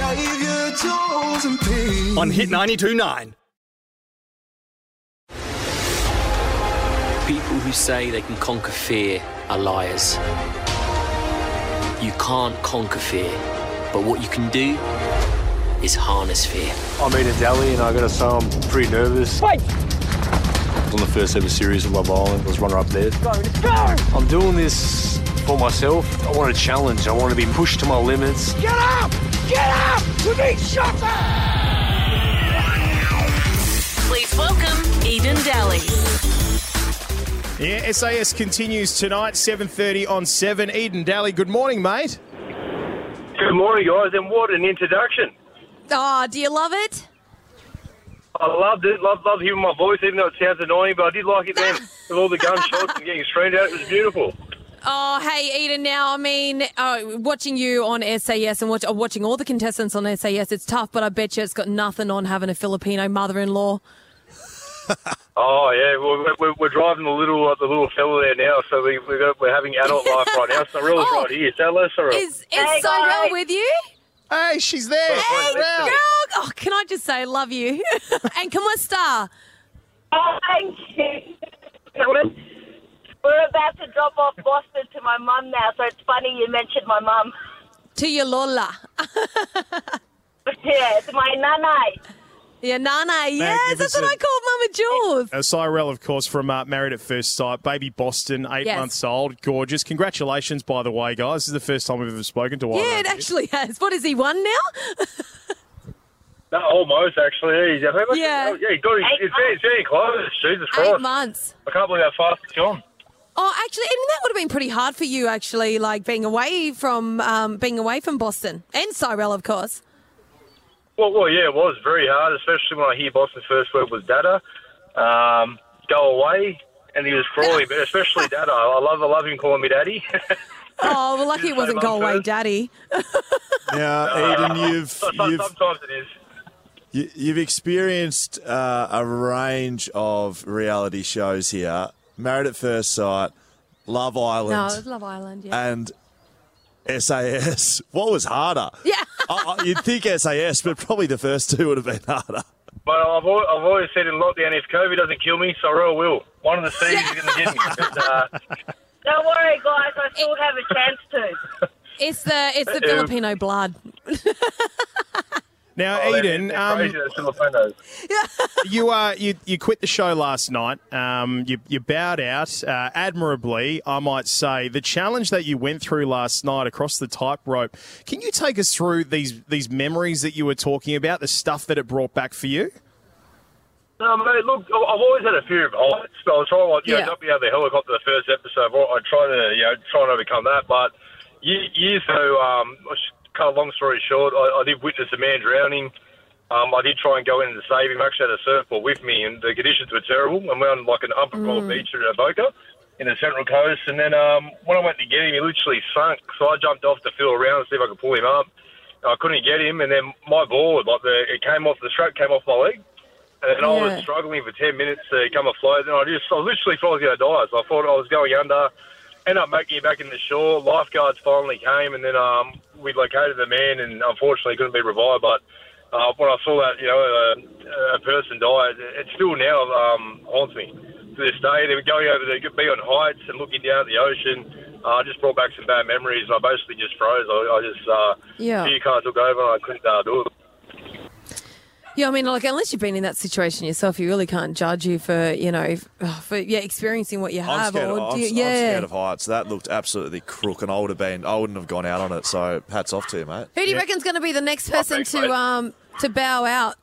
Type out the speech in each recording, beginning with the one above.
Saviour, tools and peace. On Hit 92.9. People who say they can conquer fear are liars. You can't conquer fear, but what you can do is harness fear. I'm Eden Dally, and I got to say I'm pretty nervous. Wait! On the first ever series of Love Island, I was runner up there. Go, go! I'm doing this for myself. I want a challenge. I want to be pushed to my limits. Get up! Get up! We need shots! Please welcome Eden Dally. Yeah, SAS continues tonight, 7.30 on 7. Eden Dally, good morning, mate. Good morning, guys, and what an introduction. Oh, do you love it? I loved it. Loved, loved hearing my voice, even though it sounds annoying, but I did like it then. with all the gunshots and getting streamed out, it was beautiful. Oh, hey, Eden. Now, I mean, uh, watching you on SAS and watch, uh, watching all the contestants on SAS, it's tough, but I bet you it's got nothing on having a Filipino mother-in-law. Oh yeah, we're, we're, we're driving the little uh, the little fella there now, so we we got, we're having adult life right now. So Cyrilla's Oh. right here. Is that less or Is is Cyrell with you? Hey, she's there. Hey, Cyrell. girl. Oh, can I just say, love you. and come on, star. Oh, thank you. We're about to drop off Boston to my mum now, so it's funny you mentioned my mum. To your Lola. Yeah, it's my nanai. Yeah, Nana. Yes, that's what I Magnificent. called Mama Jules. Uh, Cyrell, of course, from uh, Married at First Sight. Baby Boston, eight Yes. months old. Gorgeous. Congratulations, by the way, guys. This is the first time we've ever spoken to one. Yeah, it actually has. What is he, one now? No, almost actually. Yeah, he's, Yeah. yeah, he got his, Eight it's, very, it's very close. Jesus Eight Christ. months. I can't believe how fast it's gone. Oh, actually, and that would have been pretty hard for you, actually, like being away from um, being away from Boston and Cyrell, of course. Well, well, yeah, it was very hard, especially when I hear Boston's first word was Dada. Um, go away, and he was crawling, but especially Dada. I love, I love him calling me Daddy. Oh, well, lucky it wasn't go away, first. Daddy. Now, Eden, you've you've it is. you've experienced uh, a range of reality shows here: Married at First Sight, Love Island. No, it Island, was Love Island, yeah. and SAS. What was harder? yeah. I, I, you'd think SAS, but probably the first two would have been harder. But I've, al- I've always said in lockdown, if COVID doesn't kill me, Cyrell will. One of the seasons is going to get me. But, uh, Don't worry, guys, I still have a chance to. It's the it's the Filipino blood. Now, oh, Eden, they're um, crazy, those Filipinos. you uh, you you quit the show last night. Um, you you bowed out uh, admirably, I might say. The challenge that you went through last night across the tightrope. Can you take us through these these memories that you were talking about, the stuff that it brought back for you? No, mate, look, I- I've always had a fear of heights. But I was trying, like, you Yeah. know, jumping out of the helicopter the first episode. I try to, you know, try and overcome that. But ye- years ago, um, I should cut a long story short, I, I did witness a man drowning. Um, I did try and go in to save him. I actually had a surfboard with me, and the conditions were terrible. And we're on like an upper mm. beach at Boca in the Central Coast. And then um, when I went to get him, he literally sunk. So I jumped off to feel around and see if I could pull him up. I couldn't get him, and then my board, like the, it came off the strap, came off my leg. And then I was struggling for 10 minutes to come afloat. And I just, I literally thought I was going to die. So I thought I was going under. Ended up making it back in the shore. Lifeguards finally came. And then um, we located the man and unfortunately couldn't be revived. But uh, when I saw that, you know, uh, a person die, it still now um, haunts me to this day. They were going over there, be on heights and looking down at the ocean. Uh, just brought back some bad memories. And I basically just froze. I, I just, uh, Yeah. a few cars took over and I couldn't uh, do it. Yeah, I mean, like unless you've been in that situation yourself, you really can't judge you for you know oh, for yeah experiencing what you I'm have. scared, or of, I'm, do you- I'm scared of heights. That looked absolutely crook, and I would have been. I wouldn't have gone out on it. So hats off to you, mate. Who do you reckon's going to be the next person thanks, to mate. um to bow out?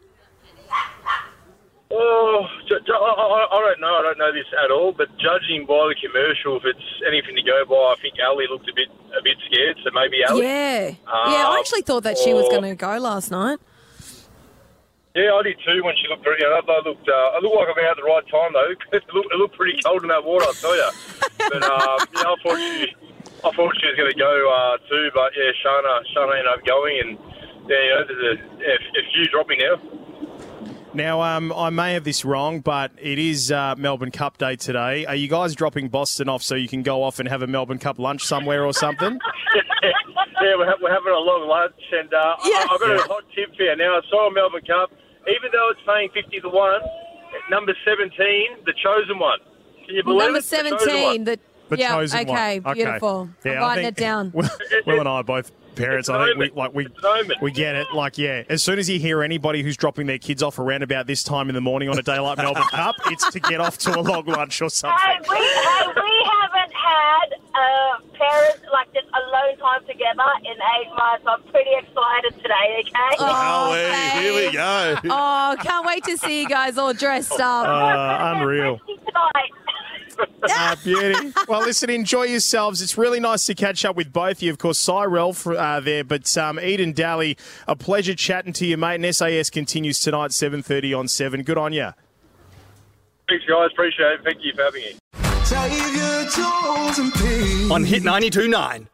Oh, ju- ju- I, I, I don't know. I don't know this at all. But judging by the commercial, if it's anything to go by, I think Ali looked a bit a bit scared. So maybe Ali. Yeah, yeah. I Um, actually thought that she was going to go last night. Yeah, I did too. When she looked, pretty, I looked, uh, I looked like I've been out at the right time though. it, looked, it looked pretty cold in that water, I'll tell you. But um, yeah, I thought she, I thought she was going to go uh, too. But yeah, Shayna, Shayna ended up going, and yeah, you know, there's a, a, a few dropping now. Now, um, I may have this wrong, but it is uh, Melbourne Cup Day today. Are you guys dropping Boston off so you can go off and have a Melbourne Cup lunch somewhere or something? Yeah, we're, ha- we're having a long lunch, and uh, Yeah. I, I've got Yeah. a hot tip for you. Now, I saw a Melbourne Cup, even though it's paying 50 to 1, number 17, the chosen one. Can you believe Number it? The chosen one. seventeen. The, The yeah. chosen okay. one. Okay, beautiful. Yeah, I'm writing think- it down. Will, Will and I are both parents. I think we like we It's an omen. we get it. Like yeah, as soon as you hear anybody who's dropping their kids off around about this time in the morning on a day like Melbourne Cup, it's to get off to a long lunch or Hey, something. we, hey, we haven't had uh, parents like this alone time together in eight months. I'm pretty excited today. Okay. Oh, Golly, here we go. Oh, can't wait to see you guys all dressed up. Uh, unreal. Tonight. Ah, beauty. Well, listen, enjoy yourselves. It's really nice to catch up with both of you. Of course, Cyrell for, uh, there, but um, Eden Dally, a pleasure chatting to you, mate. And SAS continues tonight, 7.30 on 7. Good on you. Thanks, guys. Appreciate it. Thank you for having me. Save your toes and pain. On Hit 92.9.